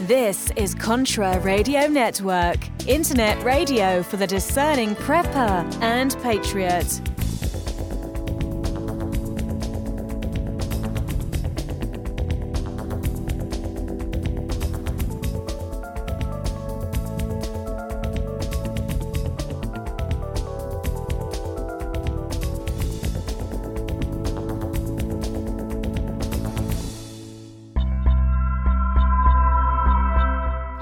This is Contra Radio Network, internet radio for the discerning prepper and patriot.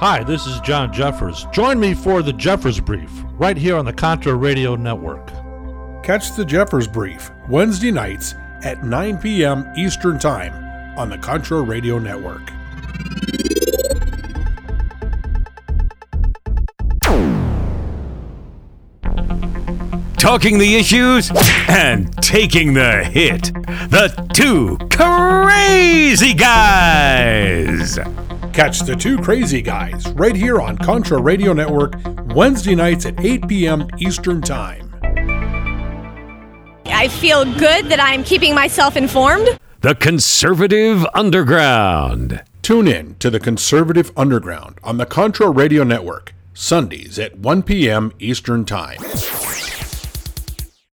Hi, this is John Jeffers. Join me for the Jeffers Brief, right here on the Contra Radio Network. Catch the Jeffers Brief Wednesday nights at 9 p.m. Eastern Time on the Contra Radio Network. Talking the issues and taking the hit. The two crazy guys. Catch the two crazy guys right here on Contra Radio Network Wednesday nights at 8 p.m. Eastern Time. I feel good that I'm keeping myself informed. The Conservative Underground. Tune in to the Conservative Underground on the Contra Radio Network Sundays at 1 p.m. Eastern Time.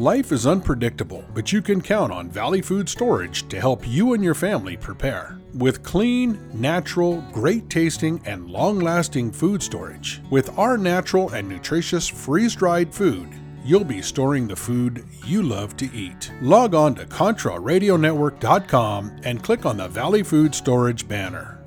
Life is unpredictable, but you can count on Valley Food Storage to help you and your family prepare. With clean, natural, great tasting, and long lasting food storage, with our natural and nutritious freeze dried food, you'll be storing the food you love to eat. Log on to ContraRadioNetwork.com and click on the Valley Food Storage banner.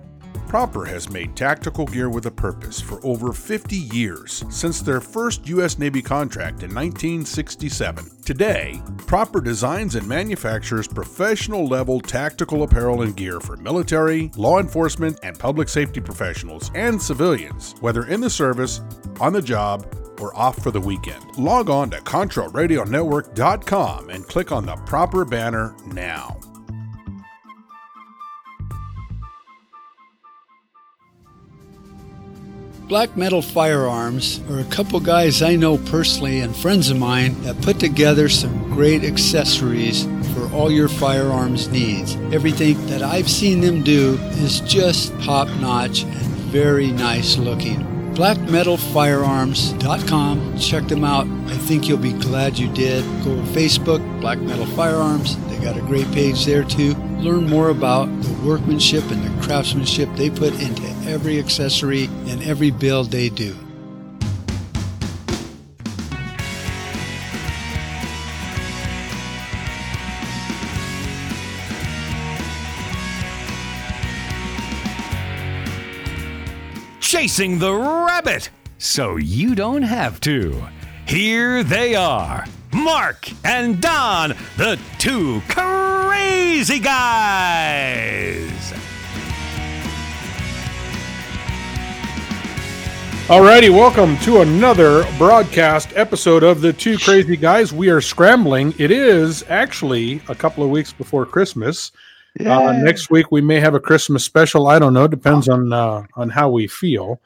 Propper has made tactical gear with a purpose for over 50 years, since their first U.S. Navy contract in 1967. Today, Propper designs and manufactures professional level tactical apparel and gear for military, law enforcement, and public safety professionals and civilians, whether in the service, on the job, or off for the weekend. Log on to ContraRadioNetwork.com and click on the Propper banner now. Black Metal Firearms are a couple guys I know personally and friends of mine that put together some great accessories for all your firearms needs. Everything that I've seen them do is just top notch and very nice looking. BlackMetalFirearms.com. Check them out. I think you'll be glad you did. Go to Facebook, Black Metal Firearms. They got a great page there too. Learn more about the workmanship and the craftsmanship they put into every accessory and every build they do. Chasing the rabbit so you don't have to. Here they are Mark and Don, the two crazy guys. Alrighty, welcome to another broadcast episode of the Two Crazy Guys. We are scrambling. It is actually a couple of weeks before Christmas. Uh, next week we may have a Christmas special. I don't know. Depends on uh, on how we feel.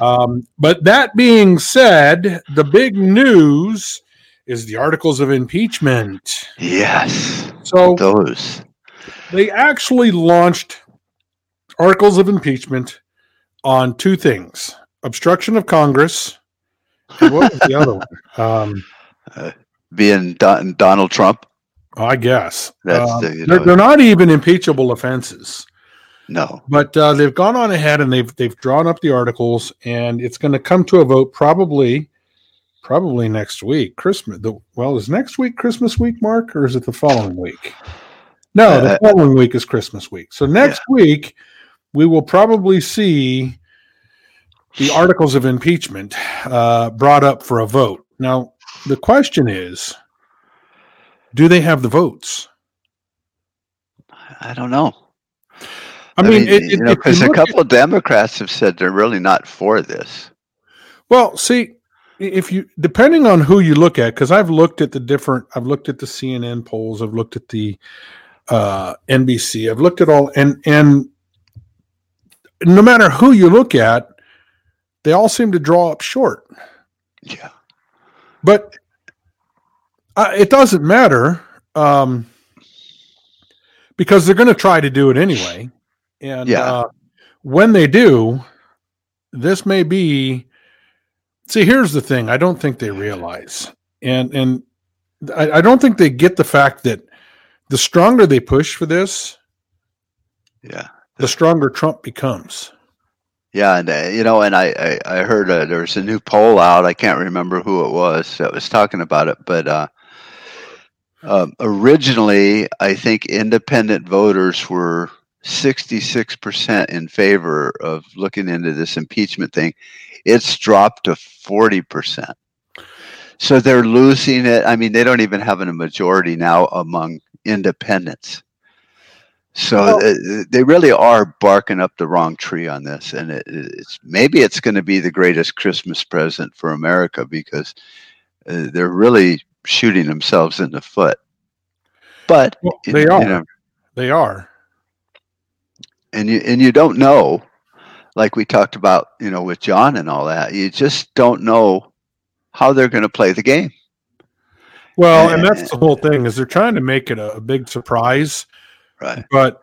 Um, but that being said, the big news is the articles of impeachment. Yes. So those. they actually launched articles of impeachment on two things: obstruction of Congress. and what was the other one? Um, Being Don- Donald Trump. I guess That's Um, the, they're, know, they're not even impeachable offenses. No. But uh, they've gone on ahead and they've they've drawn up the articles, and it's going to come to a vote probably probably next week. Christmas. The, well, is next week Christmas week, Mark, or is it the following week? No, the Uh, following week is Christmas week. So next week we will probably see the articles of impeachment uh, brought up for a vote. Now, the question is, do they have the votes? I don't know. I, mean, it, you know, because a look at- couple of Democrats have said they're really not for this. Well, see, if you depending on who you look at, because I've looked at the different, I've looked at the CNN polls, I've looked at the uh, NBC, I've looked at all, and and no matter who you look at, they all seem to draw up short. Yeah. But uh, it doesn't matter um, because they're going to try to do it anyway. And Yeah. uh, when they do, this may be. See, here's the thing: I don't think they realize, and and I, I don't think they get the fact that the stronger they push for this, Yeah. the stronger Trump becomes. Yeah, and uh, you know, and I I, I heard uh, there was a new poll out. I can't remember who it was that was talking about it, but uh, um, originally, I think independent voters were sixty six percent in favor of looking into this impeachment thing. It's dropped to forty percent. So they're losing it. I mean, they don't even have a majority now among independents. So Well- uh, they really are barking up the wrong tree on this, and it, it's maybe it's going to be the greatest Christmas present for America because uh, they're really shooting themselves in the foot. But Well, they you are. know, They are. and you and you don't know, like we talked about, you know, with John and all that. You just don't know how they're going to play the game. Well, and that's the whole thing is they're trying to make it a, a big surprise, Right. but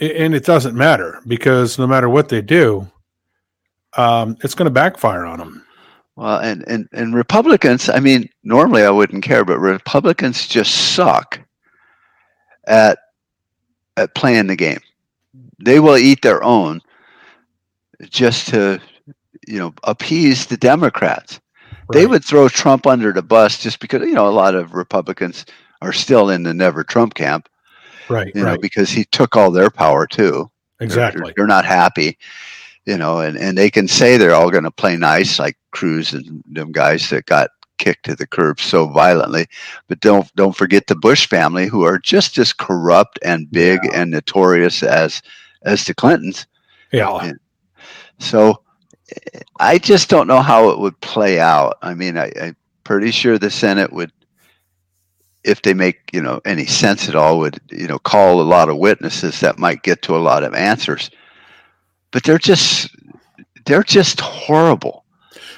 and it doesn't matter because no matter what they do, um, it's going to backfire on them. Well, and, and, and Republicans, I mean, normally I wouldn't care, but Republicans just suck at at playing the game. They will eat their own just to, you know, appease the Democrats. They would throw Trump under the bus just because, you know, a lot of Republicans are still in the never Trump camp, right, you know, because he took all their power too. They're- exactly. They're, not happy, you know, and, and they can say they're all going to play nice, like Cruz and them guys that got kicked to the curb so violently. But don't don't forget the Bush family, who are just as corrupt and big and notorious as as the Clintons. Yeah, Yeah. So I just don't know how it would play out. I mean, I, I'm pretty sure the Senate would, if they make you know any sense at all, would you know call a lot of witnesses that might get to a lot of answers. But they're just they're just horrible.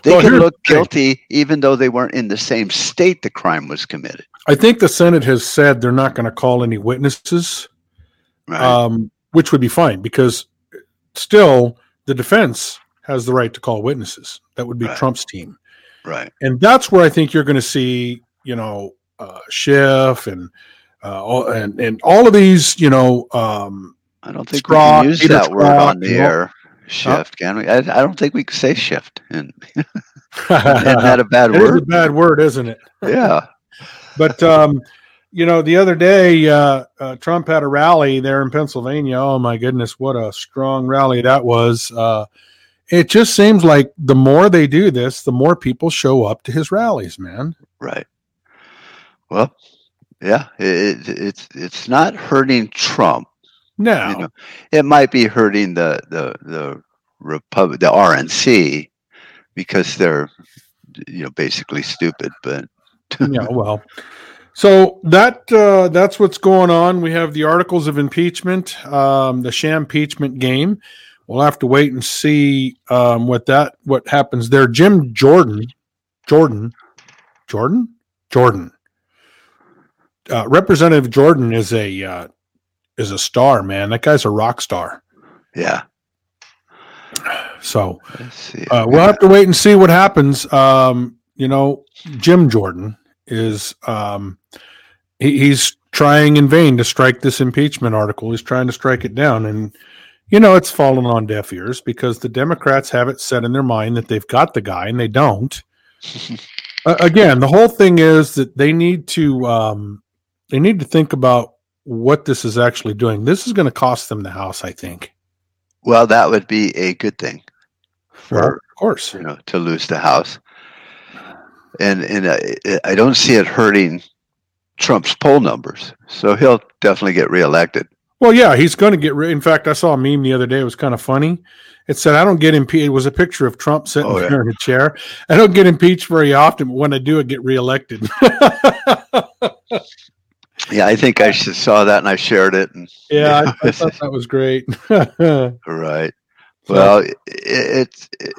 They Well, can look guilty even though they weren't in the same state the crime was committed. I think the Senate has said they're not going to call any witnesses, Right. um, which would be fine because still the defense has the right to call witnesses. That would be Right. Trump's team. right. and that's where I think you're going to see, you know, uh, Schiff and uh, all, and and all of these, you know, um, I don't think we can use Peter that word on the air. Shift, can we? I, I don't think we can say shift. And that a bad is a bad word, isn't it? Yeah. But um, you know, the other day, uh, uh, Trump had a rally there in Pennsylvania. Oh my goodness, what a strong rally that was! Uh, it just seems like the more they do this, the more people show up to his rallies, man. Right. Well, yeah, it, it, it's it's not hurting Trump. No, You know, it might be hurting the the the Republic, the RNC, because they're you know basically stupid. But yeah, well. So that uh, that's what's going on. We have the articles of impeachment, um, the sham impeachment game. We'll have to wait and see um, what that what happens there. Jim Jordan, Jordan, Jordan, Jordan. Uh, Representative Jordan is a uh, is a star, man. That guy's a rock star. yeah, So uh, we'll have to wait and see what happens. Um, you know, Jim Jordan is um, he, he's trying in vain to strike this impeachment article. He's trying to strike it down, and you know, it's fallen on deaf ears because the Democrats have it set in their mind that they've got the guy and they don't. uh, again, the whole thing is that they need to um, they need to think about what this is actually doing. This is going to cost them the house, I think. Well, that would be a good thing for Well, of course. you know to lose the house, and and I, I don't see it hurting Trump's poll numbers. So he'll definitely get reelected. Well, yeah, he's going to get. Re- in fact, I saw a meme the other day. It was kind of funny. It said, "I don't get impeached." It was a picture of Trump sitting Oh, yeah. there in a chair. I don't get impeached very often, but when I do, I get reelected. Yeah, I think I saw that and I shared it. And, yeah, you I, I thought that was great. right. Well, it, it's it,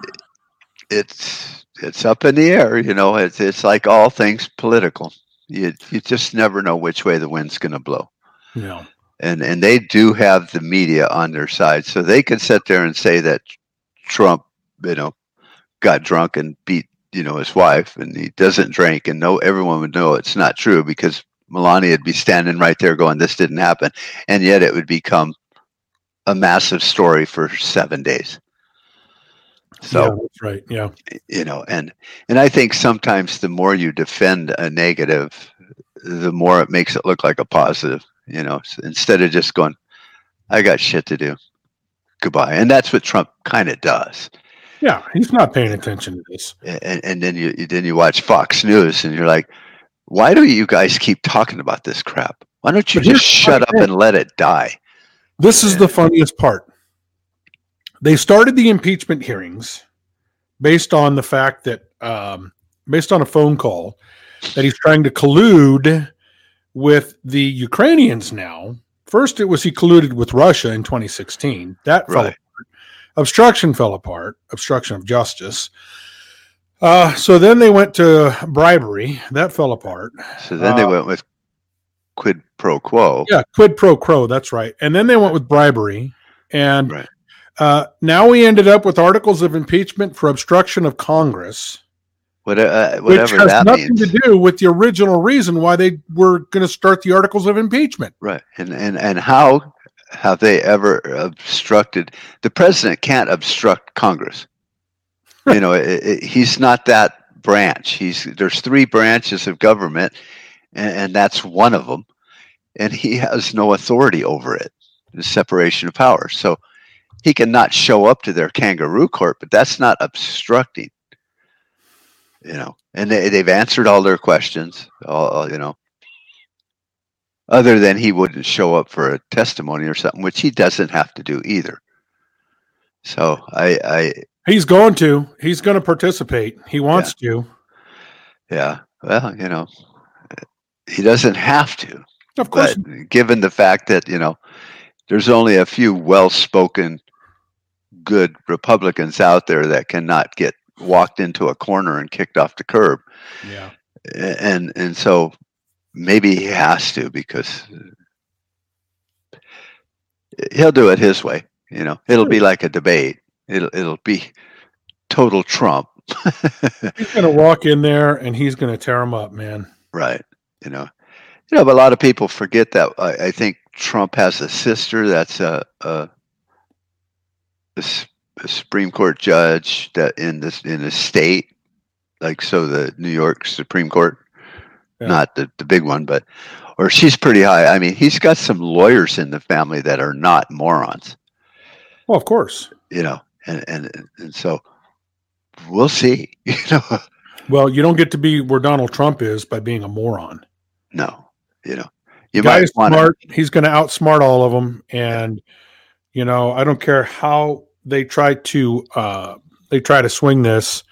it's it's up in the air. You know, it's it's like all things political. You you just never know which way the wind's going to blow. yeah, and and they do have the media on their side, so they could sit there and say that Trump, you know, got drunk and beat you know his wife, and he doesn't drink, and no, everyone would know it's not true because Melania would be standing right there going, "This didn't happen," and yet it would become a massive story for seven days. So yeah, that's right. Yeah, you know and and i think sometimes the more you defend a negative the more it makes it look like a positive you know instead of just going i got shit to do goodbye and that's what trump kind of does yeah. He's not paying attention to this. and, and then you you- then you watch fox news and you're like why do you guys keep talking about this crap why don't you But just shut up thing. and let it die This is the funniest part. They started the impeachment hearings based on the fact that, um, based on a phone call, that he's trying to collude with the Ukrainians now. First, it was he colluded with Russia in 2016. That fell apart. Obstruction fell apart, obstruction of justice. Uh, so then they went to bribery. That fell apart. so then they Uh, went with quid pro quo Yeah, quid pro quo. That's right. And then they went with bribery, and Right. Uh, now we ended up with articles of impeachment for obstruction of Congress, what, uh, which has nothing means to do with the original reason why they were going to start the articles of impeachment. Right. And and and how have they ever obstructed the president can't obstruct Congress. you know, it, it, he's not that branch. He's there's three branches of government and, and that's one of them. And he has no authority over it. The separation of powers. So he can not show up to their kangaroo court, but that's not obstructing. You know, and they, they've answered all their questions. All, you know, other than he wouldn't show up for a testimony or something, which he doesn't have to do either. So I, I He's going to. He's going to participate. He wants to. yeah, well, you know, he doesn't have to, Of course. but given the fact that you know, there's only a few well-spoken, good Republicans out there that cannot get walked into a corner and kicked off the curb, yeah. and and so maybe he has to because he'll do it his way. You know, it'll be like a debate. It'll it'll be total Trump, He's going to walk in there and he's going to tear him up, man. right? You know, you know, but a lot of people forget that. I, I think Trump has a sister that's a a, a Supreme Court judge that in this in a state, like so the New York Supreme Court, Yeah. not the the big one, but or she's pretty high. I mean, he's got some lawyers in the family that are not morons. Well, of course. you know, and and and so we'll see. You know, Well, you don't get to be where Donald Trump is by being a moron. no, you know, you guy might is to. smart. He's going to outsmart all of them, and you know, I don't care how they try to uh, they try to swing this.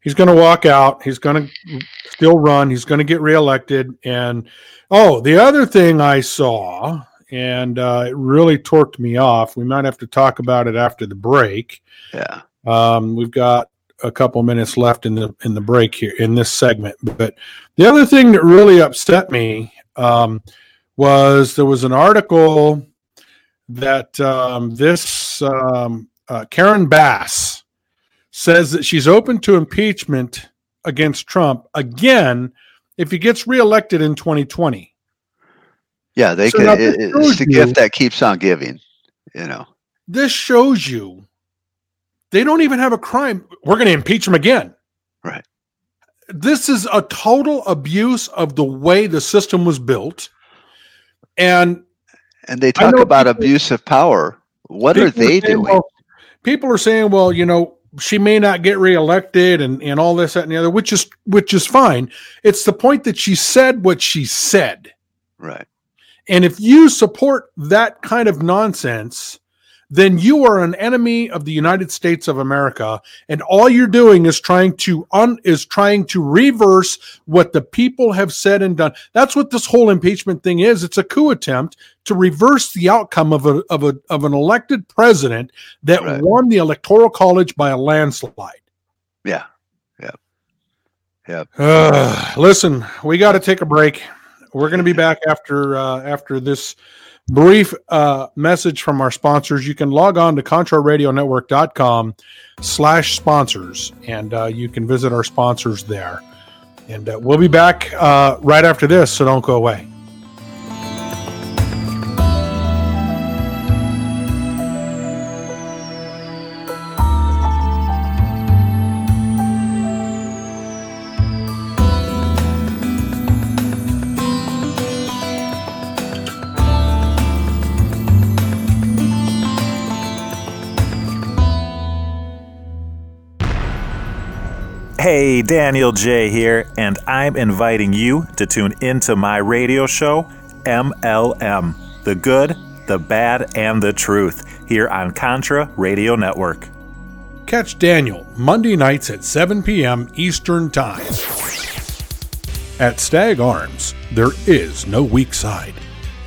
He's going to walk out. He's going to still run. He's going to get reelected. And oh, the other thing I saw, and uh, it really torqued me off. We might have to talk about it after the break. Yeah, Um, we've got a couple minutes left in the in the break here in this segment. But the other thing that really upset me um, was there was an article that um, this um, uh, Karen Bass says that she's open to impeachment against Trump again if he gets reelected in 2020. yeah, they So now It, it's the gift that keeps on giving. You know, this shows you they don't even have a crime. We're going to impeach him again. Right. This is a total abuse of the way the system was built. And and they talk about people, abuse of power. What are they saying, doing? Well, people are saying, well, you know, she may not get reelected and, and all this, that, and the other, which is which is fine. It's the point that she said what she said. Right. And if you support that kind of nonsense, then you are an enemy of the United States of America, and all you're doing is trying to un, is trying to reverse what the people have said and done. That's what this whole impeachment thing is. It's a coup attempt to reverse the outcome of a of a of an elected president that right. won the electoral college by a landslide. Yeah, yeah, yeah. Uh, listen, we got to take a break. We're going to be back after uh, after this brief uh, message from our sponsors. You can log on to ContraRadioNetwork.com slash sponsors, and uh, you can visit our sponsors there. And uh, we'll be back uh, right after this, so don't go away. Hey, Daniel J here, and I'm inviting you to tune into my radio show, MLM The Good, the Bad, and the Truth, here on Contra Radio Network. Catch Daniel Monday nights at 7 p.m. Eastern Time. At Stag Arms, there is no weak side.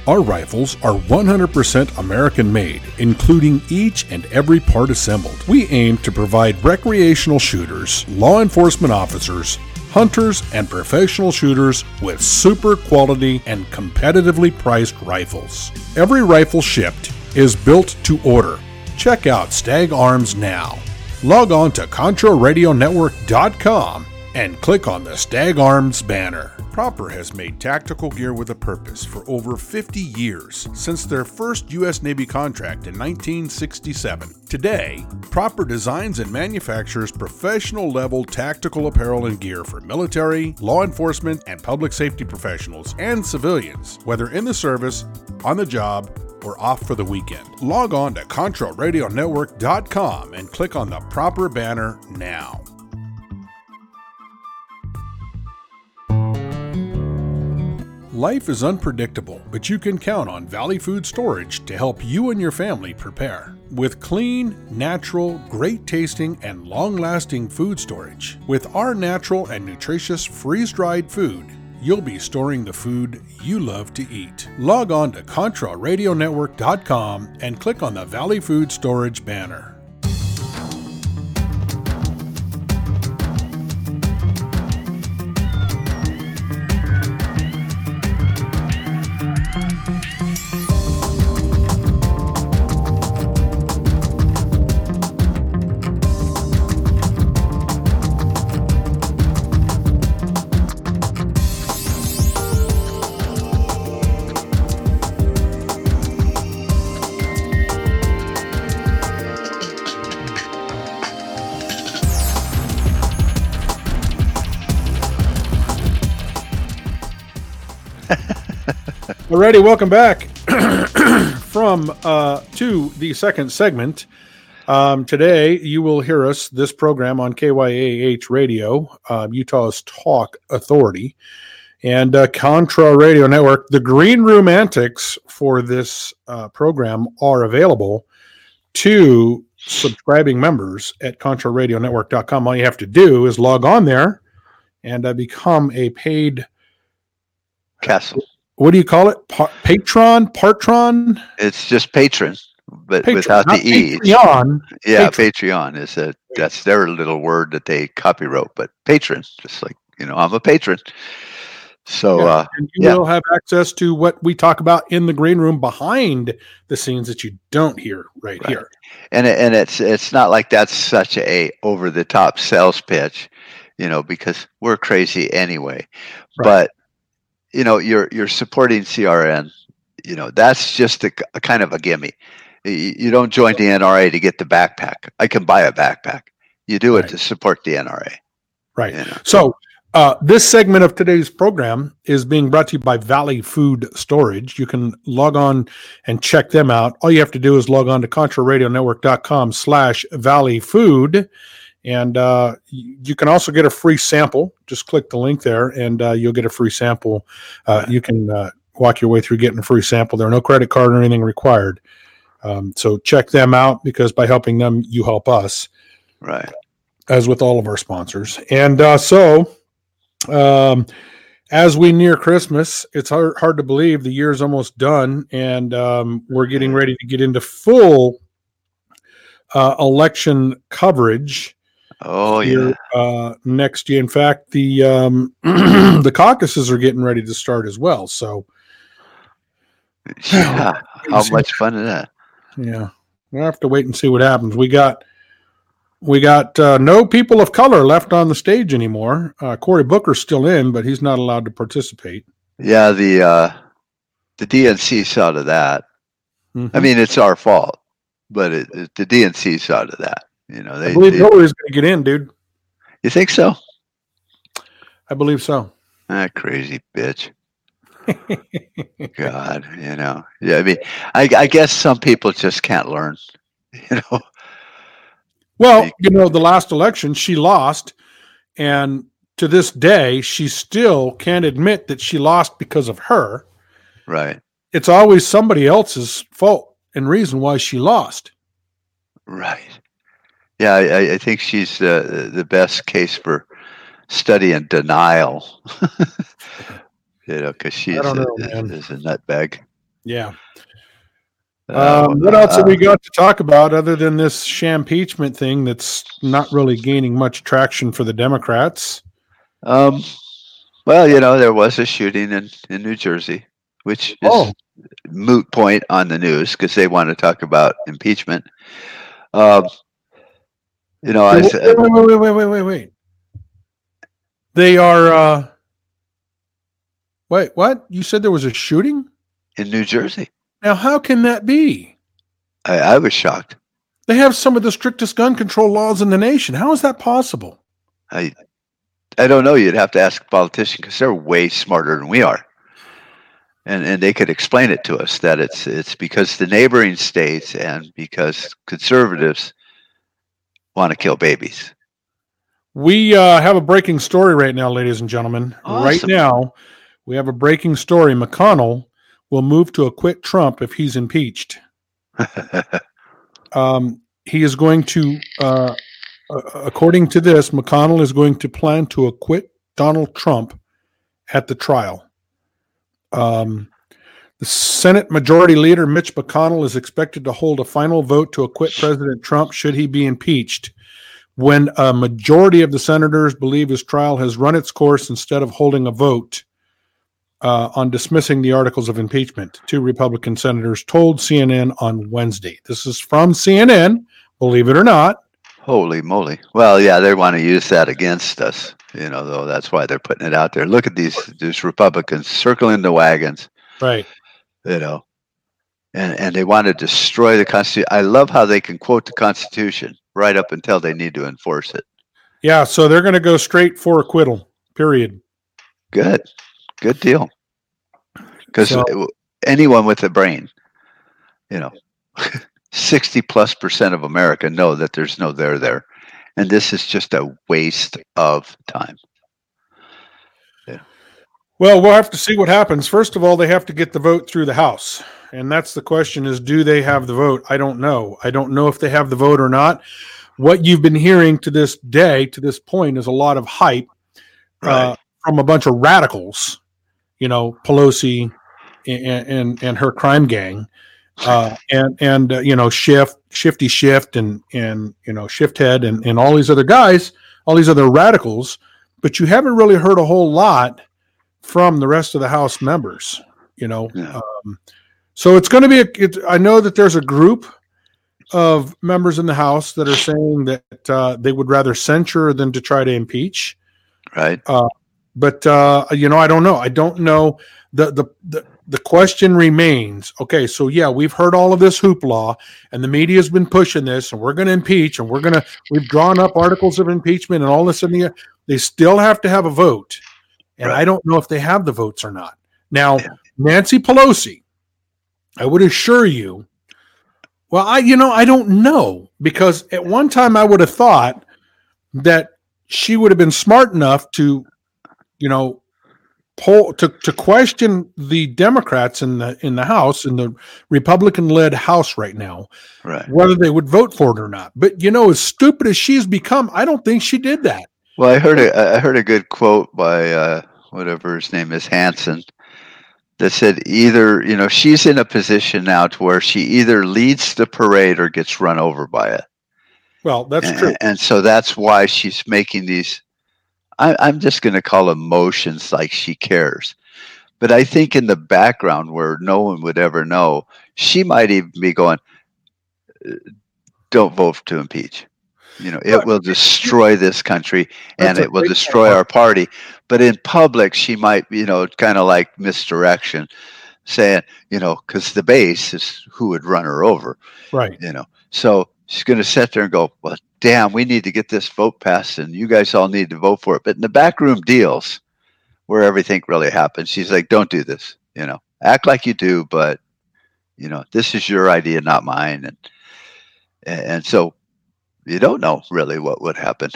Our rifles are 100% American made, including each and every part assembled. We aim to provide recreational shooters, law enforcement officers, hunters, and professional shooters with super quality and competitively priced rifles. Every rifle shipped is built to order. Check out Stag Arms now. Log on to ContraRadioNetwork.com and click on the Stag Arms banner. Propper has made tactical gear with a purpose for over 50 years, since their first U.S. Navy contract in 1967. Today, Propper designs and manufactures professional level tactical apparel and gear for military, law enforcement, and public safety professionals and civilians, whether in the service, on the job, or off for the weekend. Log on to ContraRadioNetwork.com and click on the Propper banner now. Life is unpredictable, but you can count on Valley Food Storage to help you and your family prepare. With clean, natural, great tasting, and long lasting food storage, with our natural and nutritious freeze dried food, you'll be storing the food you love to eat. Log on to ContraRadioNetwork.com and click on the Valley Food Storage banner. Alrighty, welcome back from uh, to the second segment. Um, today, you will hear us this program on KYAH Radio, uh, Utah's Talk Authority, and uh, Contra Radio Network. The green room antics for this uh, program are available to subscribing members at ContraRadioNetwork.com. All you have to do is log on there and uh, become a paid castle what do you call it? Pa- patron, partron? It's just patron, but patron, without the e. Patreon. Yeah, patron. Patreon is a that's their little word that they copyright, but patron, just like you know, I'm a patron. So yeah. uh, and you yeah. will have access to what we talk about in the green room behind the scenes that you don't hear right, right. here. And and it's it's not like that's such a over the top sales pitch, you know, because we're crazy anyway. Right. But you know you're you're supporting crn you know that's just a, a, kind of a gimme you don't join the NRA to get the backpack. I can buy a backpack. You do it Right. to support the NRA. Right. You know. So, uh, this segment of today's program is being brought to you by Valley Food Storage. You can log on and check them out. All you have to do is log on to ContraRadioNetwork.com slash Valley Food. And uh, you can also get a free sample. Just click the link there and uh, you'll get a free sample. Uh, you can uh, walk your way through getting a free sample. There are no credit card or anything required. Um, so check them out because by helping them, you help us Right. as with all of our sponsors. And uh, so, um, as we near Christmas, it's hard, hard to believe the year's almost done, and um, we're getting ready to get into full uh, election coverage Oh yeah. here uh, next year. In fact, the um, the caucuses are getting ready to start as well. So, Yeah. How much fun is that? yeah, we'll have to wait and see what happens. We got we got uh, no people of color left on the stage anymore. Uh, Cory Booker's still in, but he's not allowed to participate. Yeah, the uh, the DNC saw to that. I Mhm. mean, it's our fault, but it, it- the DNC saw to that. You know, I they. believe they- Hillary's going to get in, dude. you think so? I believe so. Ah, crazy bitch. God, you know. Yeah, I mean, I, I guess some people just can't learn. You know. Well, you know, the last election she lost, and to this day, she still can't admit that she lost because of her. Right. It's always somebody else's fault and reason why she lost. Right. Yeah, I, I- I think she's uh, the best case for study and denial. you know, because she's don't a, is a nutbag. Yeah. Uh, Um, what else have we uh, got to talk about other than this shampeachment thing that's not really gaining much traction for the Democrats? Um, well, you know, there was a shooting in, in New Jersey, which is Oh. moot point on the news because they want to talk about impeachment. Um, you know, I said, wait, wait, wait, wait, wait, wait. They are. Uh, wait, what? You said there was a shooting? in New Jersey, Now, how can that be? I, I was shocked. They have some of the strictest gun control laws in the nation. How is that possible? I, I don't know. You'd have to ask a politician because they're way smarter than we are, and and they could explain it to us that it's it's because the neighboring states and because conservatives want to kill babies. We uh, have a breaking story right now, ladies and gentlemen. Right now, we have a breaking story. McConnell will move to acquit Trump if he's impeached. Um, he is going to, uh, uh, according to this, McConnell is going to plan to acquit Donald Trump at the trial. Um, the Senate Majority Leader Mitch McConnell is expected to hold a final vote to acquit President Trump should he be impeached. When a majority of the senators believe his trial has run its course instead of holding a vote uh, on dismissing the articles of impeachment, two Republican senators told CNN on Wednesday. This is from CNN, believe it or not. Holy moly! Well, yeah, they want to use that against us. You know, though that's why they're putting it out there. Look at these these Republicans circling the wagons. Right. You know, and and they want to destroy the Constitution. I love how they can quote the Constitution right up until they need to enforce it. Yeah, so they're going to go straight for acquittal, period. Good, good deal. Because So- anyone with a brain, you know, sixty plus percent of America know that there's no there there, and this is just a waste of time. Well, we'll have to see what happens. First of all, they have to get the vote through the House. And that's the question is do they have the vote? I don't know. I don't know if they have the vote or not. What you've been hearing to this day, to this point, is a lot of hype uh, from a bunch of radicals, you know, Pelosi and and, and her crime gang, uh, and and uh, you know, Shift, Shifty Shift, and and you know, Shift Head, and and all these other guys, all these other radicals. But you haven't really heard a whole lot from the rest of the House members, you know. Yeah. Um, so it's going to be. A, it, I know that there's a group of members in the House that are saying that uh, they would rather censure than to try to impeach Right? but uh, you know, I don't know. I don't know the the the, the question remains okay, so yeah, we've heard all of this hoopla, and the media's been pushing this, and we're going to impeach, and we're going to, we've drawn up articles of impeachment and all this in the. They still have to have a vote. And I don't know if they have the votes or not. Now, Nancy Pelosi, I would assure you, well, I, you know, I don't know because at one time I would have thought that she would have been smart enough to, you know, poll to, to question the Democrats in the in the House in the Republican led House right now, Right. whether they would vote for it or not. But you know, as stupid as she's become, I don't think she did that. Well, I heard a I heard a good quote by uh, whatever his name is Hanson that said either you know she's in a position now to where she either leads the parade or gets run over by it. Well, that's and, true. And so that's why she's making these. I, I'm just going to call them motions like she cares. But I think in the background where no one would ever know, she might even be going, "Uh, don't vote to impeach. You know, it will destroy this country and it will destroy our party. But in public, she might, you know, kind of like misdirection, saying, you know, because the base is who would run her over Right. you know. So she's going to sit there and go, "Well, damn, we need to get this vote passed, and you guys all need to vote for it." But in the backroom deals, where everything really happens, she's like, "Don't do this. You know, act like you do, but you know, this is your idea, not mine." And and so you don't know really what would happen.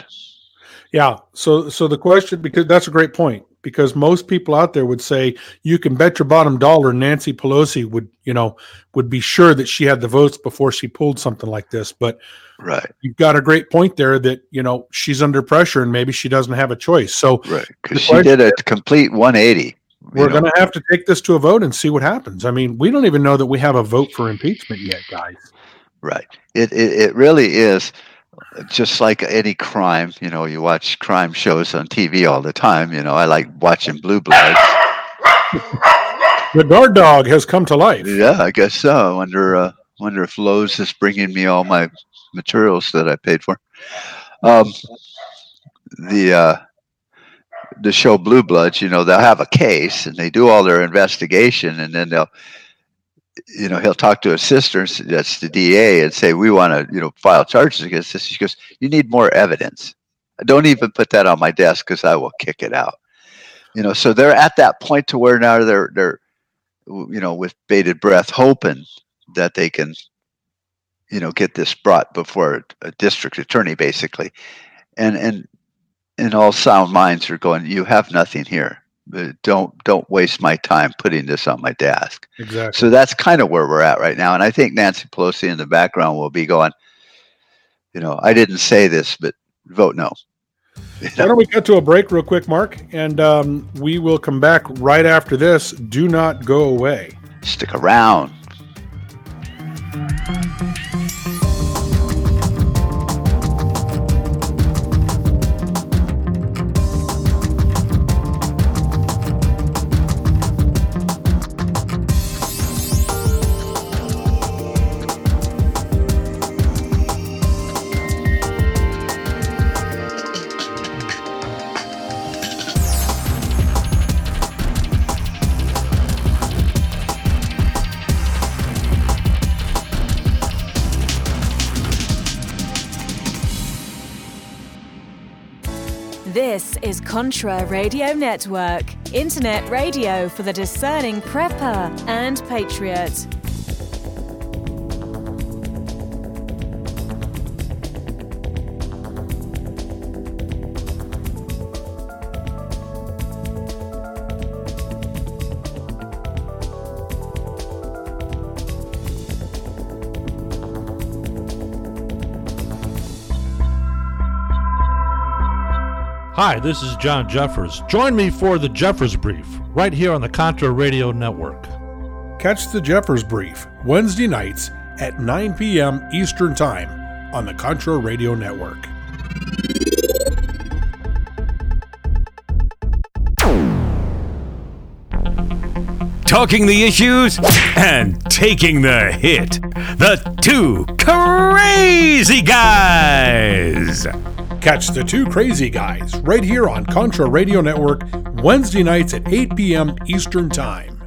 Yeah. So so the question because that's a great point because most people out there would say you can bet your bottom dollar Nancy Pelosi would, you know, would be sure that she had the votes before she pulled something like this, but Right, you've got a great point there that, you know, she's under pressure and maybe she doesn't have a choice. So right. Because she did a complete 180. we're going to have to take this to a vote and see what happens. I mean, we don't even know that we have a vote for impeachment yet, guys. Right. It, it it really is just like any crime. You know, you watch crime shows on TV all the time. You know, I like watching Blue Bloods. The guard dog has come to life. Yeah, I guess so. I wonder uh, wonder if Lowe's is bringing me all my materials that I paid for. Um, the uh, the show Blue Bloods, you know, they'll have a case and they do all their investigation, and then they'll, you know, he'll talk to his sister, that's the DA, and say, "We want to, you know, file charges against this." She goes, "You need more evidence. Don't even put that on my desk because I will kick it out." You know, so they're at that point to where now they're they're you know, with bated breath, hoping that they can, you know, get this brought before a district attorney, basically, and and and all sound minds are going, you have nothing here. Don't don't waste my time putting this on my desk. Exactly. So that's kind of where we're at right now, and I think Nancy Pelosi in the background will be going, you know, I didn't say this, but vote no. You Why don't we cut to a break real quick, Mark? And um, we will come back right after this. Do not go away. Stick around. Contra Radio Network, internet radio for the discerning prepper and patriot. Hi, this is John Jeffers. Join me for the Jeffers Brief right here on the Contra Radio Network. Catch the Jeffers Brief Wednesday nights at 9 p.m. Eastern Time on the Contra Radio Network. Talking the issues and taking the hit. The two crazy guys. Catch the two crazy guys right here on Contra Radio Network Wednesday nights at 8 p.m. Eastern Time.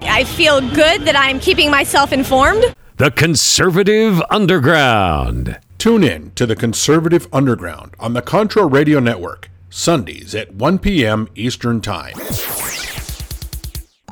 I feel good that I'm keeping myself informed. The Conservative Underground. Tune in to the Conservative Underground on the Contra Radio Network, Sundays at 1 p.m. Eastern Time.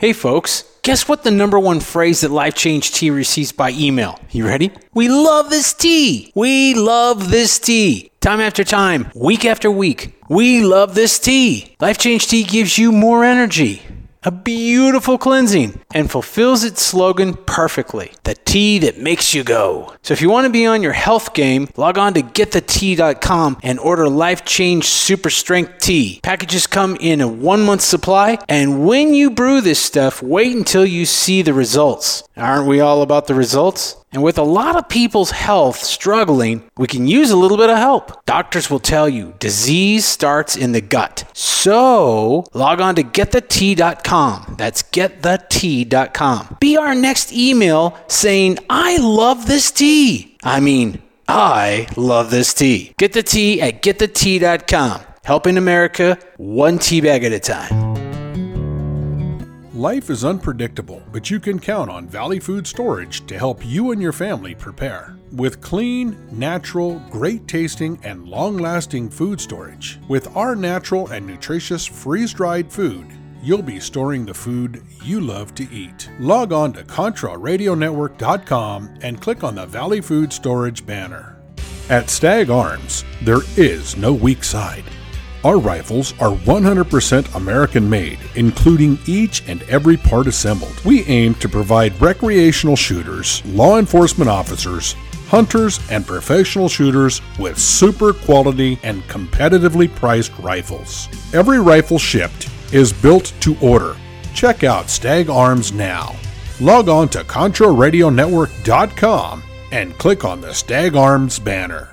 Hey, folks. Guess what the number one phrase that Life Change Tea receives by email? You ready? We love this tea. We love this tea. Time after time, week after week, we love this tea. Life Change Tea gives you more energy, a beautiful cleansing, and fulfills its slogan perfectly the tea that makes you go. So if you want to be on your health game, log on to getthetea.com and order Life Change Super Strength Tea. Packages come in a one month supply, and when you brew this stuff, wait until you see the results. Aren't we all about the results? And with a lot of people's health struggling, we can use a little bit of help. Doctors will tell you disease starts in the gut. So log on to getthetea.com. That's getthetea.com. Be our next email saying, I love this tea. I mean, I love this tea. Get the tea at getthetea.com. Helping America one tea bag at a time. Life is unpredictable, but you can count on Valley Food Storage to help you and your family prepare. With clean, natural, great tasting, and long lasting food storage, with our natural and nutritious freeze dried food, you'll be storing the food you love to eat. Log on to ContraRadioNetwork.com and click on the Valley Food Storage banner. At Stag Arms, there is no weak side. Our rifles are 100% American made, including each and every part assembled. We aim to provide recreational shooters, law enforcement officers, hunters, and professional shooters with super quality and competitively priced rifles. Every rifle shipped is built to order. Check out Stag Arms now. Log on to ContraRadioNetwork.com and click on the Stag Arms banner.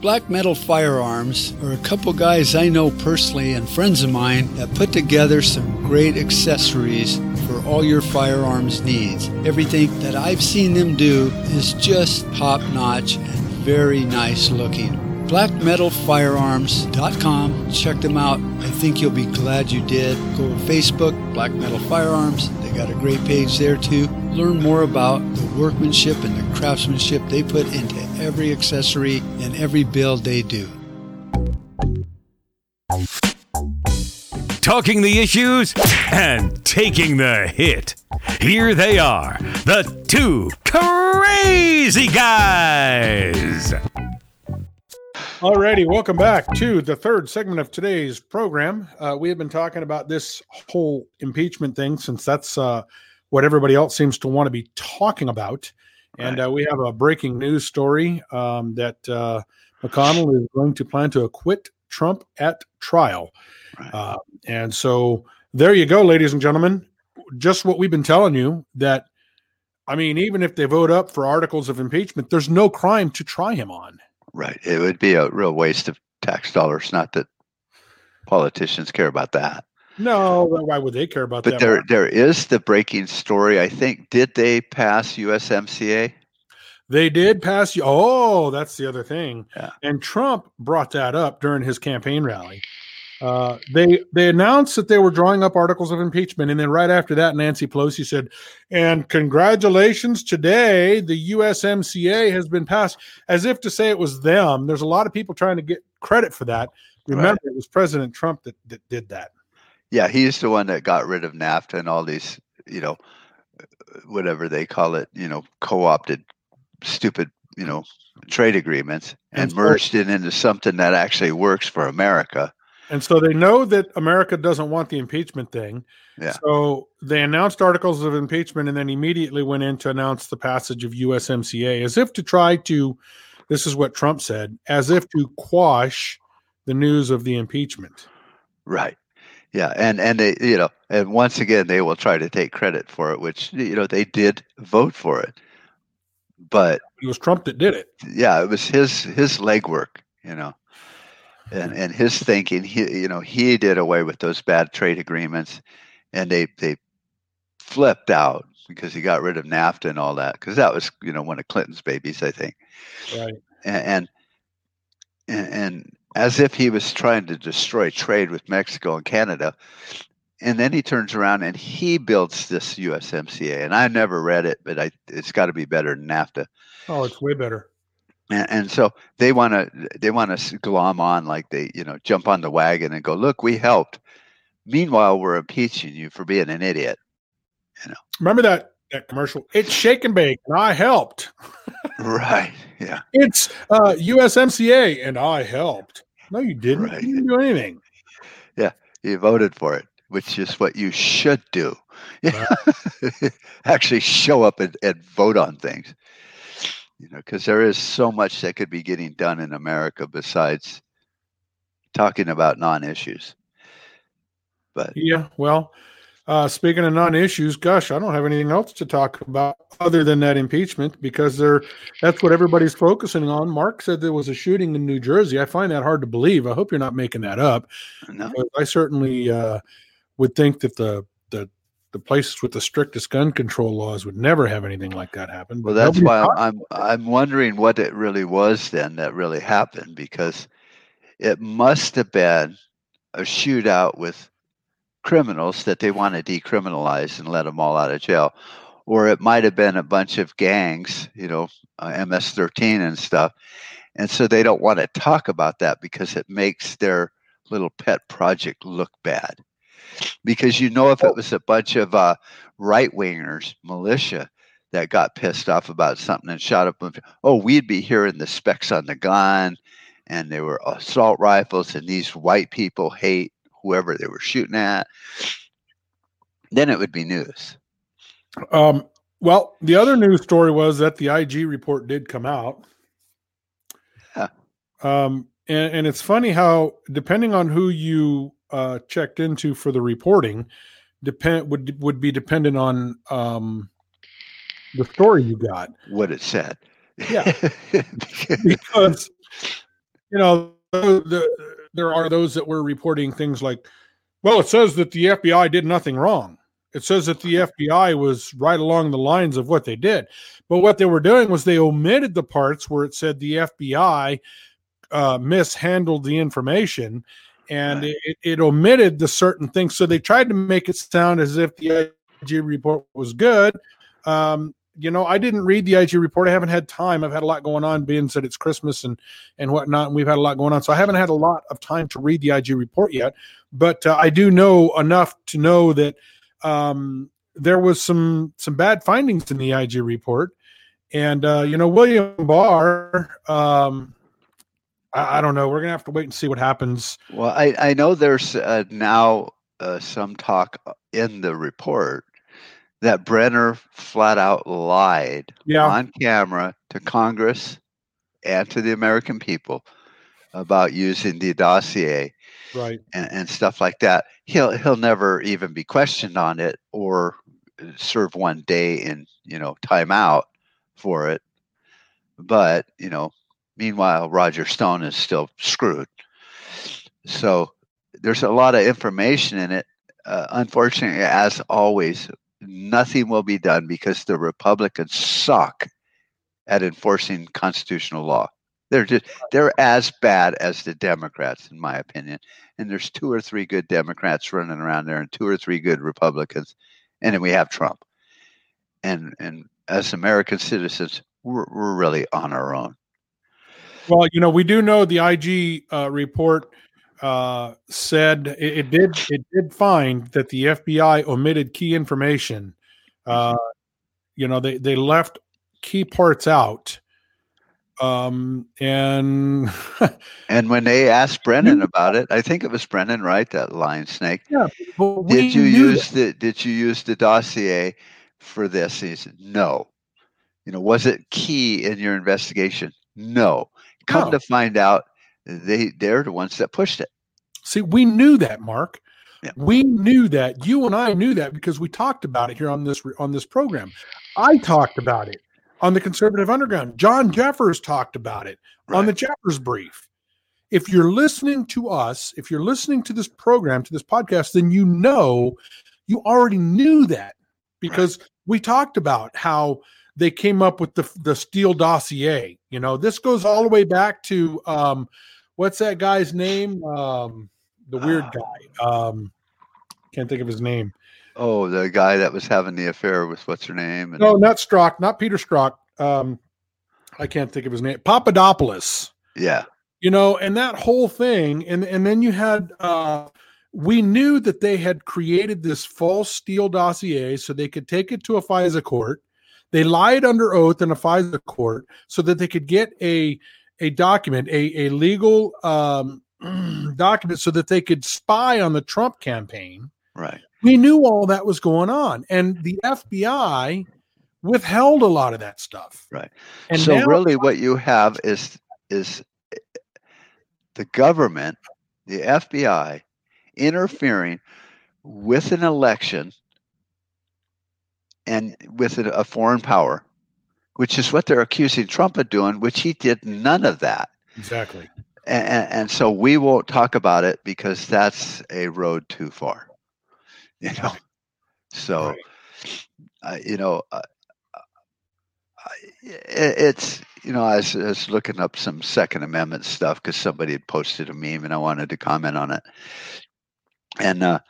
Black Metal Firearms are a couple guys I know personally and friends of mine that put together some great accessories for all your firearms needs. Everything that I've seen them do is just top notch and very nice looking. BlackMetalFirearms.com. Check them out. I think you'll be glad you did. Go to Facebook, Black Metal Firearms. They got a great page there too. Learn more about the workmanship and the craftsmanship they put into every accessory and every build they do. Talking the issues and taking the hit. Here they are, the two crazy guys. Alrighty, welcome back to the third segment of today's program. Uh, we have been talking about this whole impeachment thing since that's uh, what everybody else seems to want to be talking about. And uh, we have a breaking news story um, that uh, McConnell is going to plan to acquit Trump at trial. Uh, and so there you go, ladies and gentlemen. Just what we've been telling you that, I mean, even if they vote up for articles of impeachment, there's no crime to try him on. Right. It would be a real waste of tax dollars. Not that politicians care about that. No, why would they care about But that? there, there is the breaking story. I think did they pass USMCA? They did pass. Oh, that's the other thing. Yeah. And Trump brought that up during his campaign rally. Uh, they they announced that they were drawing up articles of impeachment, and then right after that, Nancy Pelosi said, "And congratulations, today the USMCA has been passed," as if to say it was them. There's a lot of people trying to get credit for that. Remember, it was President Trump that, that did that. Yeah, he's the one that got rid of NAFTA and all these, you know, whatever they call it, you know, co-opted, stupid, you know, trade agreements, and, And merged it into something that actually works for America. And so they know that America doesn't want the impeachment thing. Yeah. So they announced articles of impeachment and then immediately went in to announce the passage of USMCA as if to try to, this is what Trump said, as if to quash the news of the impeachment. Right. Yeah, and and they, you know, and once again they will try to take credit for it, which you know they did vote for it, but It was Trump that did it. yeah, it was his his legwork, you know, and and his thinking. He you know he did away with those bad trade agreements, and they they flipped out because he got rid of NAFTA and all that because that was you know one of Clinton's babies, I think, Right. and and, and as if he was trying to destroy trade with Mexico and Canada. and then he turns around and he builds this USMCA. And I never read it, but I, it's got to be better than NAFTA. Oh, it's way better. And, and so they want to they want to glom on like they you know jump on the wagon and go look we helped. Meanwhile, we're impeaching you for being an idiot. You know. Remember that that commercial? It's shake and bake, and I helped. right. Yeah. It's uh, USMCA, and I helped. No, you didn't. Right. You didn't do anything. Yeah. You voted for it, which is what you should do. Yeah, Actually, show up and, and vote on things. You know, because there is so much that could be getting done in America besides talking about non-issues. But Yeah. Well, uh, speaking of non-issues, gosh, I don't have anything else to talk about other than that impeachment because they're that's what everybody's focusing on. Mark said there was a shooting in New Jersey. I find that hard to believe. I hope you're not making that up. no, I certainly uh, would think that the the the places with the strictest gun control laws would never have anything like that happen. well, that's why I'm I'm wondering what it really was then that really happened because it must have been a shootout with criminals that they want to decriminalize and let them all out of jail. Or it might have been a bunch of gangs, you know, uh, MS 13 and stuff. And so they don't want to talk about that because it makes their little pet project look bad. Because you know, if it was a bunch of uh, right wingers, militia, that got pissed off about something and shot up, oh, we'd be hearing the specs on the gun and there were assault rifles and these white people hate whoever they were shooting at, then it would be news. Um, well, the other news story was that the IG report did come out. Yeah. Um, and, and it's funny how, depending on who you uh, checked into for the reporting, depend would would be dependent on um, the story you got. What it said. Yeah. because you know the, there are those that were reporting things like, well, it says that the FBI did nothing wrong. It says that the FBI was right along the lines of what they did, but what they were doing was they omitted the parts where it said the FBI uh, mishandled the information, and Right. it, it omitted the certain things. So they tried to make it sound as if the IG report was good. Um, you know, I didn't read the IG report. I haven't had time. I've had a lot going on, being said it's Christmas and and whatnot. And we've had a lot going on, so I haven't had a lot of time to read the IG report yet. But uh, I do know enough to know that um, there was some some bad findings in the IG report, and uh, you know, William Barr. Um, I, I don't know. We're gonna have to wait and see what happens. Well, I, I know there's uh, now uh, some talk in the report that Brennan flat out lied Yeah. on camera to Congress and to the American people about using the dossier Right. and, and stuff like that. He'll he'll never even be questioned on it or serve one day in you know timeout for it. But you know, meanwhile, Roger Stone is still screwed. So there's a lot of information in it. Uh, unfortunately, as always, nothing will be done because the Republicans suck at enforcing constitutional law. They're just they're as bad as the Democrats, in my opinion. And there's two or three good Democrats running around there, and two or three good Republicans, and then we have Trump. And and as American citizens, we're we're really on our own. Well, you know, we do know the IG uh, report uh, said it, it did it did find that the FBI omitted key information. Uh, you know, they they left key parts out. Um, and And when they asked Brennan about it, I think it was Brennan, right? That lion snake. yeah, Did you use the Did you use the dossier for this? He said, No. You know, was it key in your investigation? No. Come No. to find out, they they're the ones that pushed it. See, we knew that, Mark. Yeah. We knew that. You and I knew that because we talked about it here on this on this program. I talked about it on the Conservative Underground. John Jeffers talked about it on the Jeffers Brief. If you're listening to us, if you're listening to this program, to this podcast, then you know you already knew that because we talked about how they came up with the the Steele dossier. You know, this goes all the way back to um, what's that guy's name? Um, the weird guy. Um, Can't think of his name. Oh, the guy that was having the affair with what's her name? And, No, not Strzok, not Peter Strzok. Um, I can't think of his name. Papadopoulos. yeah, you know and that whole thing and and then you had uh we knew that they had created this false Steele dossier so they could take it to a FISA court. They lied under oath in a FISA court so that they could get a a document, a, a legal um, document, so that they could spy on the Trump campaign. right. We knew all that was going on, and the FBI withheld a lot of that stuff. Right. And so now- really, what you have is is the government, the FBI, interfering with an election and with a, foreign power, which is what they're accusing Trump of doing, which he did none of that. Exactly. And, and, so we won't talk about it because that's a road too far. You know, so uh, you know, uh, it, it's you know, I was, I was looking up some Second Amendment stuff because somebody had posted a meme and I wanted to comment on it. And uh,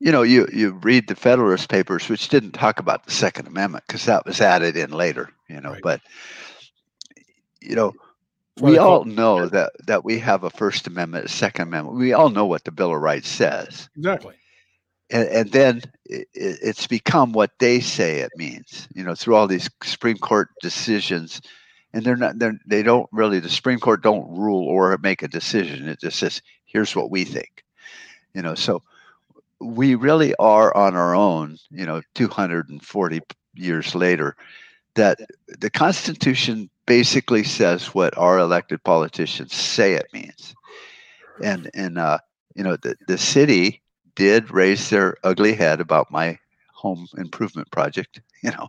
you know, you you read the Federalist Papers, which didn't talk about the Second Amendment because that was added in later. You know, but you know, we all know that that we have a First Amendment, a Second Amendment. We all know what the Bill of Rights says Exactly. and, and then it- it's become what they say it means you know through all these supreme court decisions and they're not they're, they don't really the supreme court don't rule or make a decision it just says here's what we think you know so we really are on our own you know 240 years later that the constitution basically says what our elected politicians say it means and and uh you know the, the city did raise their ugly head about my home improvement project, you know.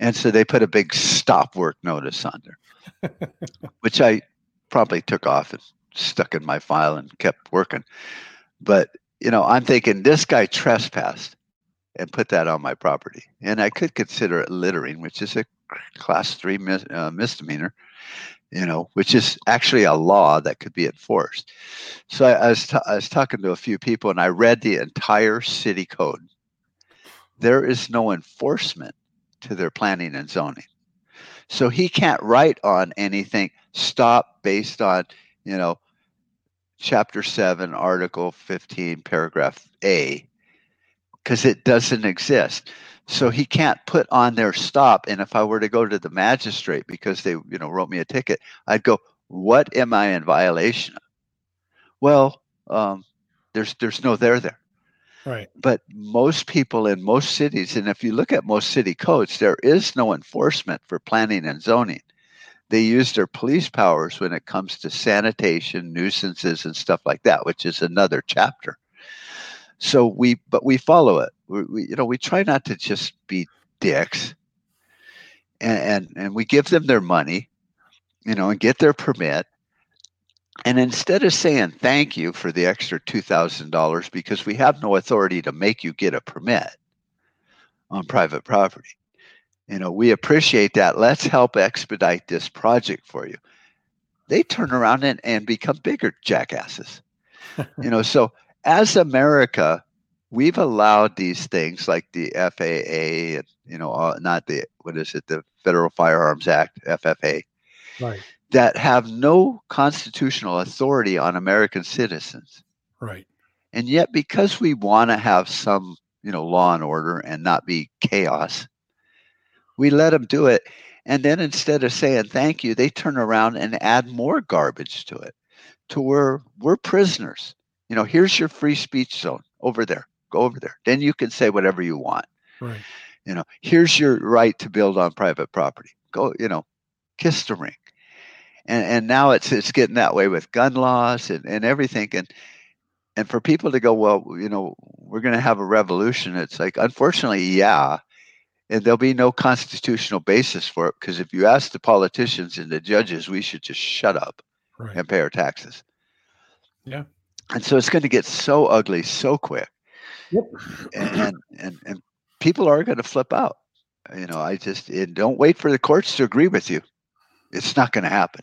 And so they put a big stop work notice on there, which I probably took off and stuck in my file and kept working. But, you know, I'm thinking this guy trespassed and put that on my property. And I could consider it littering, which is a class three mis- uh, misdemeanor, you know, which is actually a law that could be enforced. So I, I was ta- I was talking to a few people, and I read the entire city code. There is no enforcement to their planning and zoning, so he can't write on anything. Stop based on you know, chapter seven, article fifteen, paragraph A, because it doesn't exist. So he can't put on their stop. And if I were to go to the magistrate because they, you know, wrote me a ticket, I'd go, "What am I in violation of?" Well, um, there's there's no there there. Right. But most people in most cities, and if you look at most city codes, there is no enforcement for planning and zoning. They use their police powers when it comes to sanitation, nuisances, and stuff like that, which is another chapter. So we, but we follow it. We, we you know, we try not to just be dicks, and, and and we give them their money, you know, and get their permit, and instead of saying thank you for the extra $2,000 because we have no authority to make you get a permit on private property, you know, we appreciate that. Let's help expedite this project for you. They turn around and, and become bigger jackasses. you know, so as America, we've allowed these things like the FAA and, you know, uh, not the, what is it, the Federal Firearms Act, FFA Right. that have no constitutional authority on American citizens. Right. And yet, because we want to have some, you know, law and order and not be chaos, we let them do it. And then instead of saying thank you, they turn around and add more garbage to it to where we're prisoners. You know, here's your free speech zone over there. Go over there. Then you can say whatever you want. Right. You know, here's your right to build on private property. Go, you know, kiss the ring. And and now it's it's getting that way with gun laws and, and everything. And and for people to go, well, you know, we're gonna have a revolution, it's like unfortunately, yeah. And there'll be no constitutional basis for it because if you ask the politicians and the judges, we should just shut up Right. and pay our taxes. Yeah. And so it's going to get so ugly so quick. Yep. And and and people are going to flip out. You know, I just and don't wait for the courts to agree with you. It's not going to happen.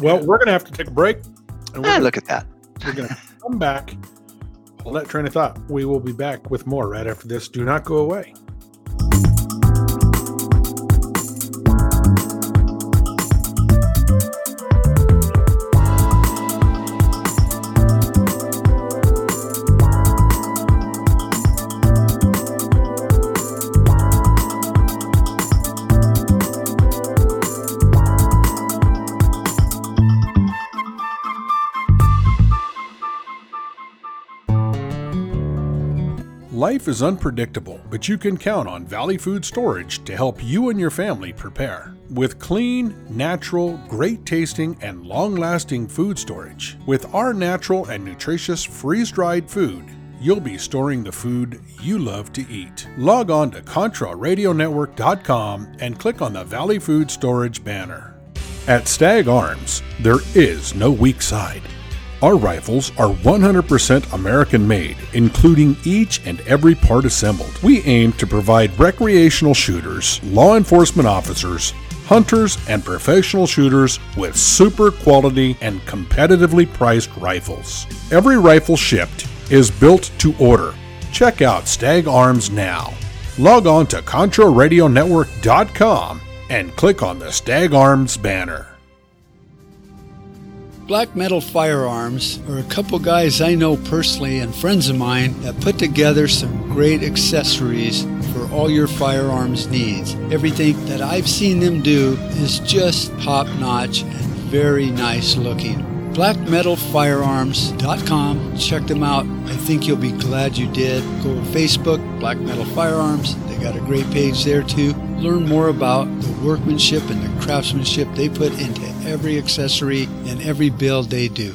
Well, we're going to have to take a break. And Ah, look at that. We're going to come back. Hold that train of thought. We will be back with more right after this. Do not go away. Life is unpredictable, but you can count on Valley Food Storage to help you and your family prepare. With clean, natural, great tasting, and long lasting food storage, with our natural and nutritious freeze dried food, you'll be storing the food you love to eat. Log on to ContraRadioNetwork.com and click on the Valley Food Storage banner. At Stag Arms, there is no weak side. Our rifles are 100% American made, including each and every part assembled. We aim to provide recreational shooters, law enforcement officers, hunters, and professional shooters with super quality and competitively priced rifles. Every rifle shipped is built to order. Check out Stag Arms now. Log on to ContraRadioNetwork.com and click on the Stag Arms banner. Black Metal Firearms are a couple guys I know personally and friends of mine that put together some great accessories for all your firearms needs. Everything that I've seen them do is just top notch and very nice looking. BlackMetalFirearms.com. Check them out. I think you'll be glad you did. Go to Facebook, Black Metal Firearms. They got a great page there too. Learn more about the workmanship and the craftsmanship they put into every accessory and every build they do.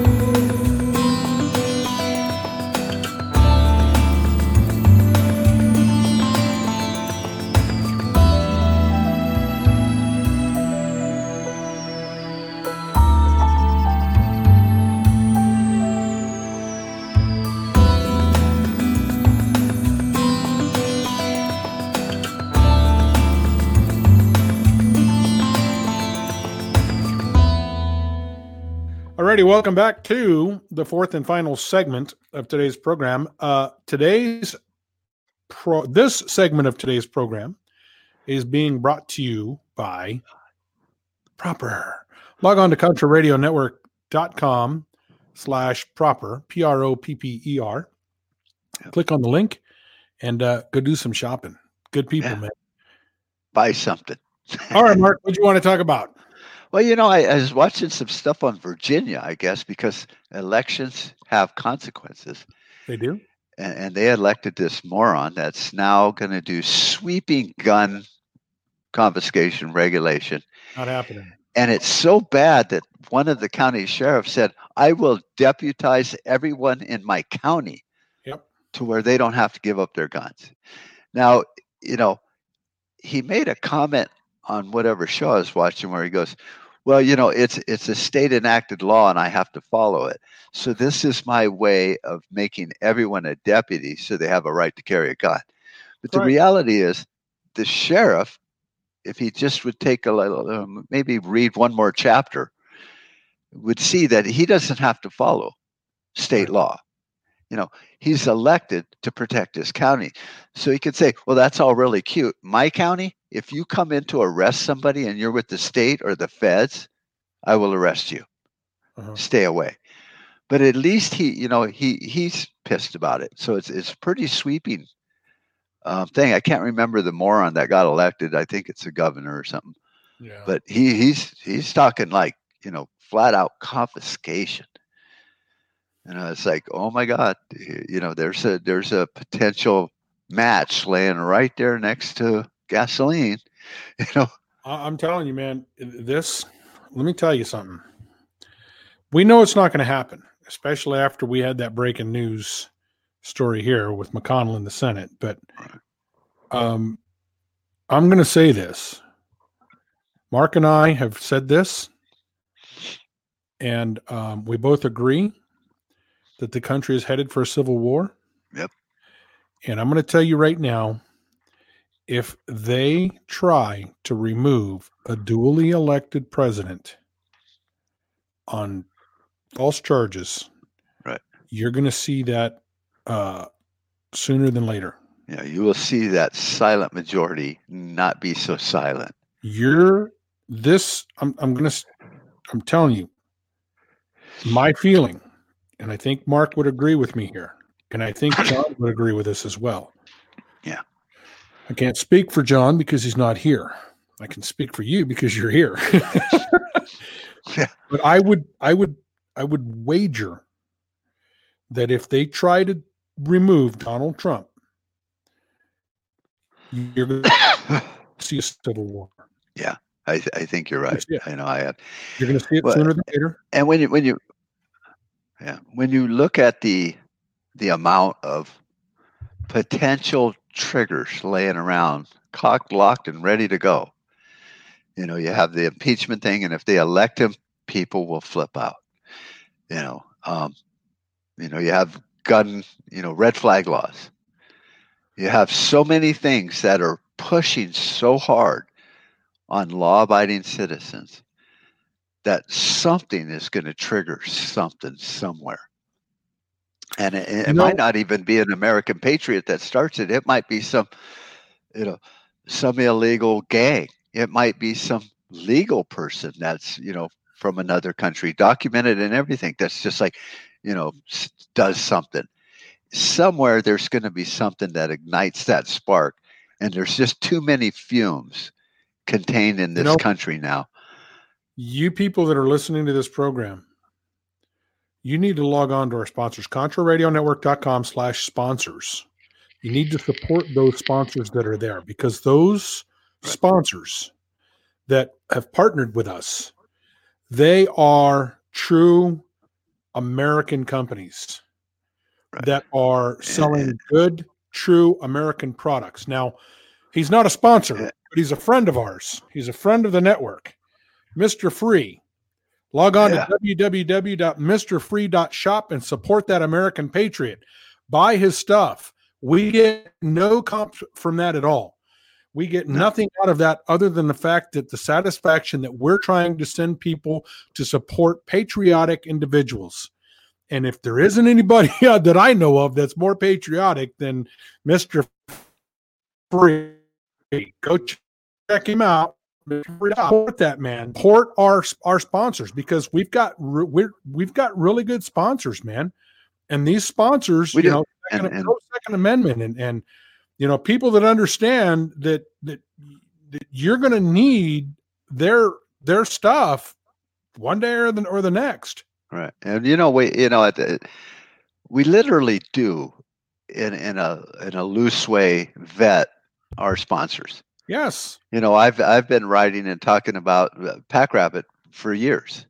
Alrighty, welcome back to the fourth and final segment of today's program. Uh, today's pro, this segment of today's program is being brought to you by Propper. Log on to ContraRadioNetwork.com slash propper, P R O P P E R. Click on the link and uh, go do some shopping. Good people, Yeah. man. Buy something. All right, Mark, what do you want to talk about? Well, you know, I, I was watching some stuff on Virginia, I guess, because elections have consequences. They do? And, and they elected this moron that's now going to do sweeping gun confiscation regulation. Not happening. And it's so bad that one of the county sheriffs said, I will deputize everyone in my county Yep. to where they don't have to give up their guns. Now, you know, he made a comment on whatever show I was watching where he goes, Well, you know, it's it's a state enacted law and I have to follow it. So this is my way of making everyone a deputy so they have a right to carry a gun. But the reality is the sheriff, if he just would take a little um, maybe read one more chapter, would see that he doesn't have to follow state law. You know, he's elected to protect his county. So he could say, well, that's all really cute. My county, if you come in to arrest somebody and you're with the state or the feds, I will arrest you. Uh-huh. Stay away. but at least he, you know, he he's pissed about it. So it's it's pretty sweeping um, thing. I can't remember the moron that got elected. I think it's a governor or something. Yeah. But he he's he's talking like you know flat out confiscation. You know, it's like, oh my God, you know, there's a there's a potential match laying right there next to gasoline. You know, I- I'm telling you, man, this, let me tell you something. We know it's not going to happen, especially after we had that breaking news story here with McConnell in the Senate. But um, I'm going to say this. Mark and I have said this, and um, we both agree that the country is headed for a civil war. Yep. And I'm going to tell you right now if they try to remove a duly elected president on false charges, right, you're going to see that uh, sooner than later. yeah, you will see that silent majority not be so silent. You're this. I'm. I'm going to. I'm telling you. My feeling, and I think Mark would agree with me here, and I think John would agree with this as well. Yeah. I can't speak for John because he's not here. I can speak for you because you're here. yeah. But I would I would I would wager that if they try to remove Donald Trump, you're going to see a civil war. Yeah, I, th- I think you're right. Yeah, I know I have. You're going to see it Well, sooner than later. And when you when you yeah when you look at the the amount of potential triggers laying around, cocked, locked, and ready to go, you know, you have the impeachment thing, and if they elect him, people will flip out. You know, um, you know, you have gun, you know, red flag laws. You have so many things that are pushing so hard on law-abiding citizens that something is going to trigger something somewhere. And it, it You might not even be an American patriot that starts it. It might be some, you know, some illegal gang. It might be some legal person that's, you know, from another country, documented and everything. That's just like, you know, does something. Somewhere there's going to be something that ignites that spark. And there's just too many fumes contained in this know- country now. You people that are listening to this program, you need to log on to our sponsors, contraradionetwork.com slash sponsors. You need to support those sponsors that are there because those sponsors that have partnered with us, they are true American companies that are selling good, true American products. Now, he's not a sponsor, but he's a friend of ours. He's a friend of the network. Mr. Free. Log on Yeah. to www.mrfree.shop and support that American patriot. Buy his stuff. We get no comp from that at all. We get nothing out of that other than the fact that the satisfaction that we're trying to send people to support patriotic individuals. And if there isn't anybody that I know of that's more patriotic than Mr. Free, go check him out. Support that man. Support our our sponsors because we've got we're, we've got really good sponsors, man. And these sponsors, We you do. know, And- second, and- pro Second Amendment, and and you know, people that understand that that, that you're going to need their their stuff one day or the or the next. Right. And you know, we you know, at the, we literally do in in a in a loose way vet our sponsors. Yes. You know, I've I've been writing and talking about uh, Pack Rabbit for years.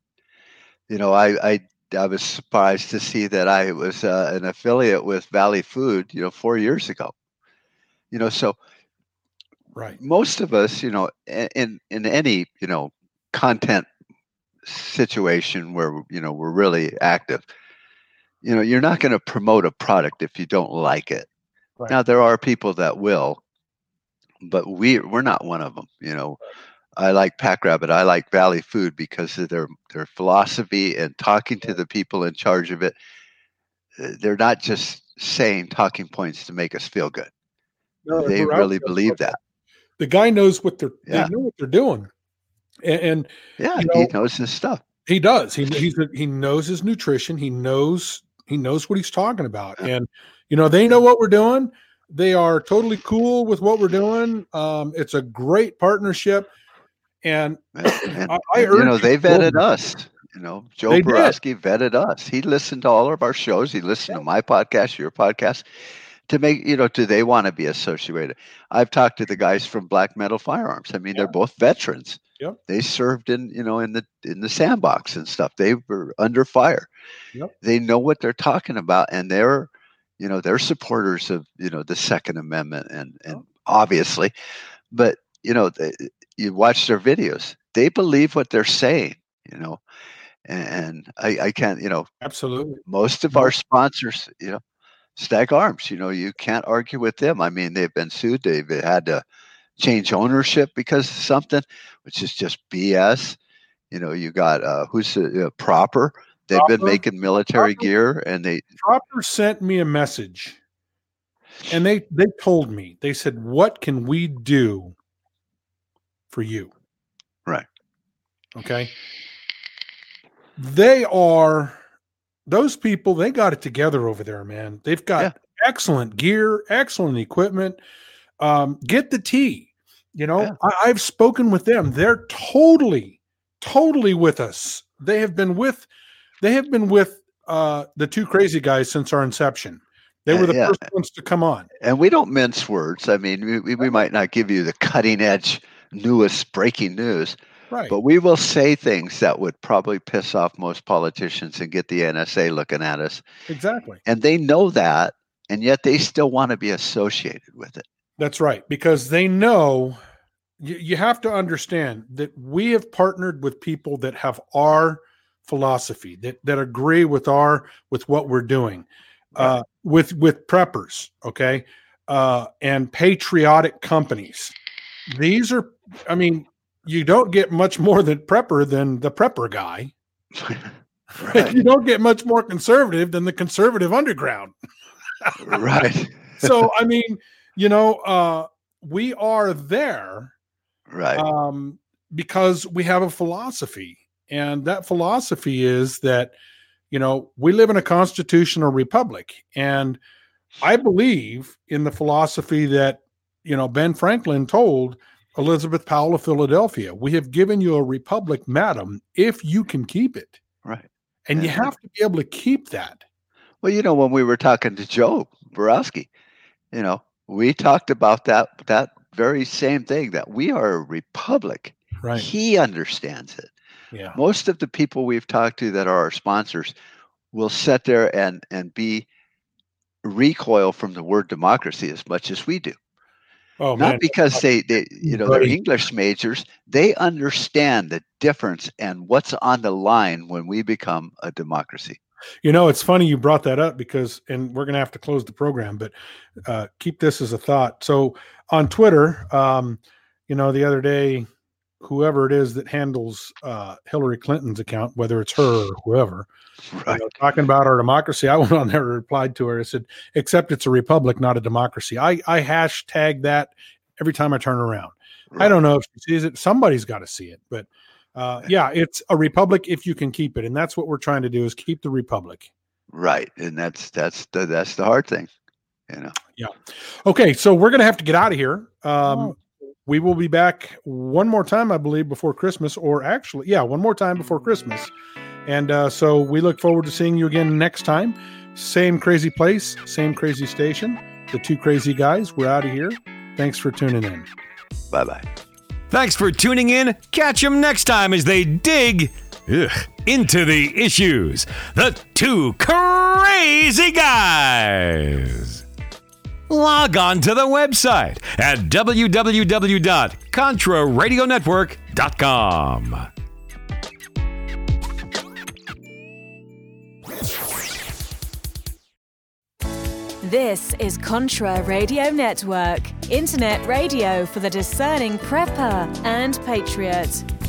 You know, I I I was surprised to see that I was uh, an affiliate with Valley Food. You know, four years ago. You know, so Right. most of us, you know, in in any you know content situation where you know we're really active, you know, you're not going to promote a product if you don't like it. Right. Now there are people that will, but we we're not one of them. You know, I like Pack Rabbit. I like Valley Food because of their their philosophy and talking to the people in charge of it. Uh, They're not just saying talking points to make us feel good. No, they really believe that. The guy knows what they're Yeah. they know what they're doing, and, and Yeah, you he know, knows his stuff. He does. He he's a, he knows his nutrition. He knows he knows what he's talking about, and you know they know what we're doing. They are totally cool with what we're doing. Um, it's a great partnership, and, and I, I you know they vetted us. You know, Joe Borowski vetted us. He listened to all of our shows. He listened to my podcast, your podcast, to make you know. Do they want to be associated? I've talked to the guys from Black Metal Firearms. I mean, yeah. they're both veterans. Yep. They served in you know in the in the sandbox and stuff. They were under fire. Yep. They know what they're talking about, and they're you know they're supporters of you know the Second Amendment and and yep. obviously, but you know they, you watch their videos. They believe what they're saying. You know, and I, I can't, you know, absolutely. Most of our sponsors, you know, Stag Arms, you know, you can't argue with them. I mean, they've been sued. They've had to change ownership because of something, which is just BS. You know, you got uh, who's uh, Propper. They've Propper, been making military Propper, gear, and they Propper sent me a message, and they they told me they said, "What can we do for you?" Right. Okay they are those people they got it together over there man they've got yeah. excellent gear excellent equipment um, get the tea you know yeah. I, i've spoken with them they're totally totally with us they have been with they have been with uh, the two crazy guys since our inception they were the yeah. first ones to come on and we don't mince words i mean we, we might not give you the cutting edge newest breaking news Right. But we will say things that would probably piss off most politicians and get the NSA looking at us. Exactly. And they know that, and yet they still want to be associated with it. That's right. Because they know you, you have to understand that we have partnered with people that have our philosophy, that, that agree with our with what we're doing. Uh, with with preppers, okay, uh, and patriotic companies. These are, I mean, you don't get much more than prepper than the prepper guy. right. You don't get much more conservative than the conservative underground. right. so I mean, you know, uh, we are there, right? Um, because we have a philosophy, and that philosophy is that you know we live in a constitutional republic, and I believe in the philosophy that you know Ben Franklin told Elizabeth Powell of Philadelphia. We have given you a republic, madam, if you can keep it. Right. And yeah. you have to be able to keep that. Well, you know, when we were talking to Joe Borowski, you know, we talked about that that very same thing that we are a republic. Right. He understands it. Yeah. Most of the people we've talked to that are our sponsors will sit there and and be recoil from the word democracy as much as we do. Oh, Not man. because they, they you know, they're English majors. They understand the difference and what's on the line when we become a democracy. You know, it's funny you brought that up because, and we're going to have to close the program, but uh, keep this as a thought. So on Twitter, um, you know, the other day, whoever it is that handles uh, Hillary Clinton's account, whether it's her or whoever, right. you know, talking about our democracy. I went on there and replied to her. I said, except it's a republic, not a democracy. I, I hashtag that every time I turn around. Right. I don't know if she sees it. Somebody's got to see it. But uh, yeah, it's a republic if you can keep it. And that's what we're trying to do is keep the republic. Right. And that's that's the that's the hard thing. You know. Yeah. Okay. So we're gonna have to get out of here. Um, oh we will be back one more time, I believe, before Christmas, or actually, yeah, one more time before Christmas. And uh, so we look forward to seeing you again next time. Same crazy place, same crazy station. The two crazy guys, we're out of here. Thanks for tuning in. Bye bye. Thanks for tuning in. Catch them next time as they dig ugh, into the issues. The two crazy guys log on to the website at www.contraradionetwork.com. This is Contra Radio Network, internet radio for the discerning prepper and patriot.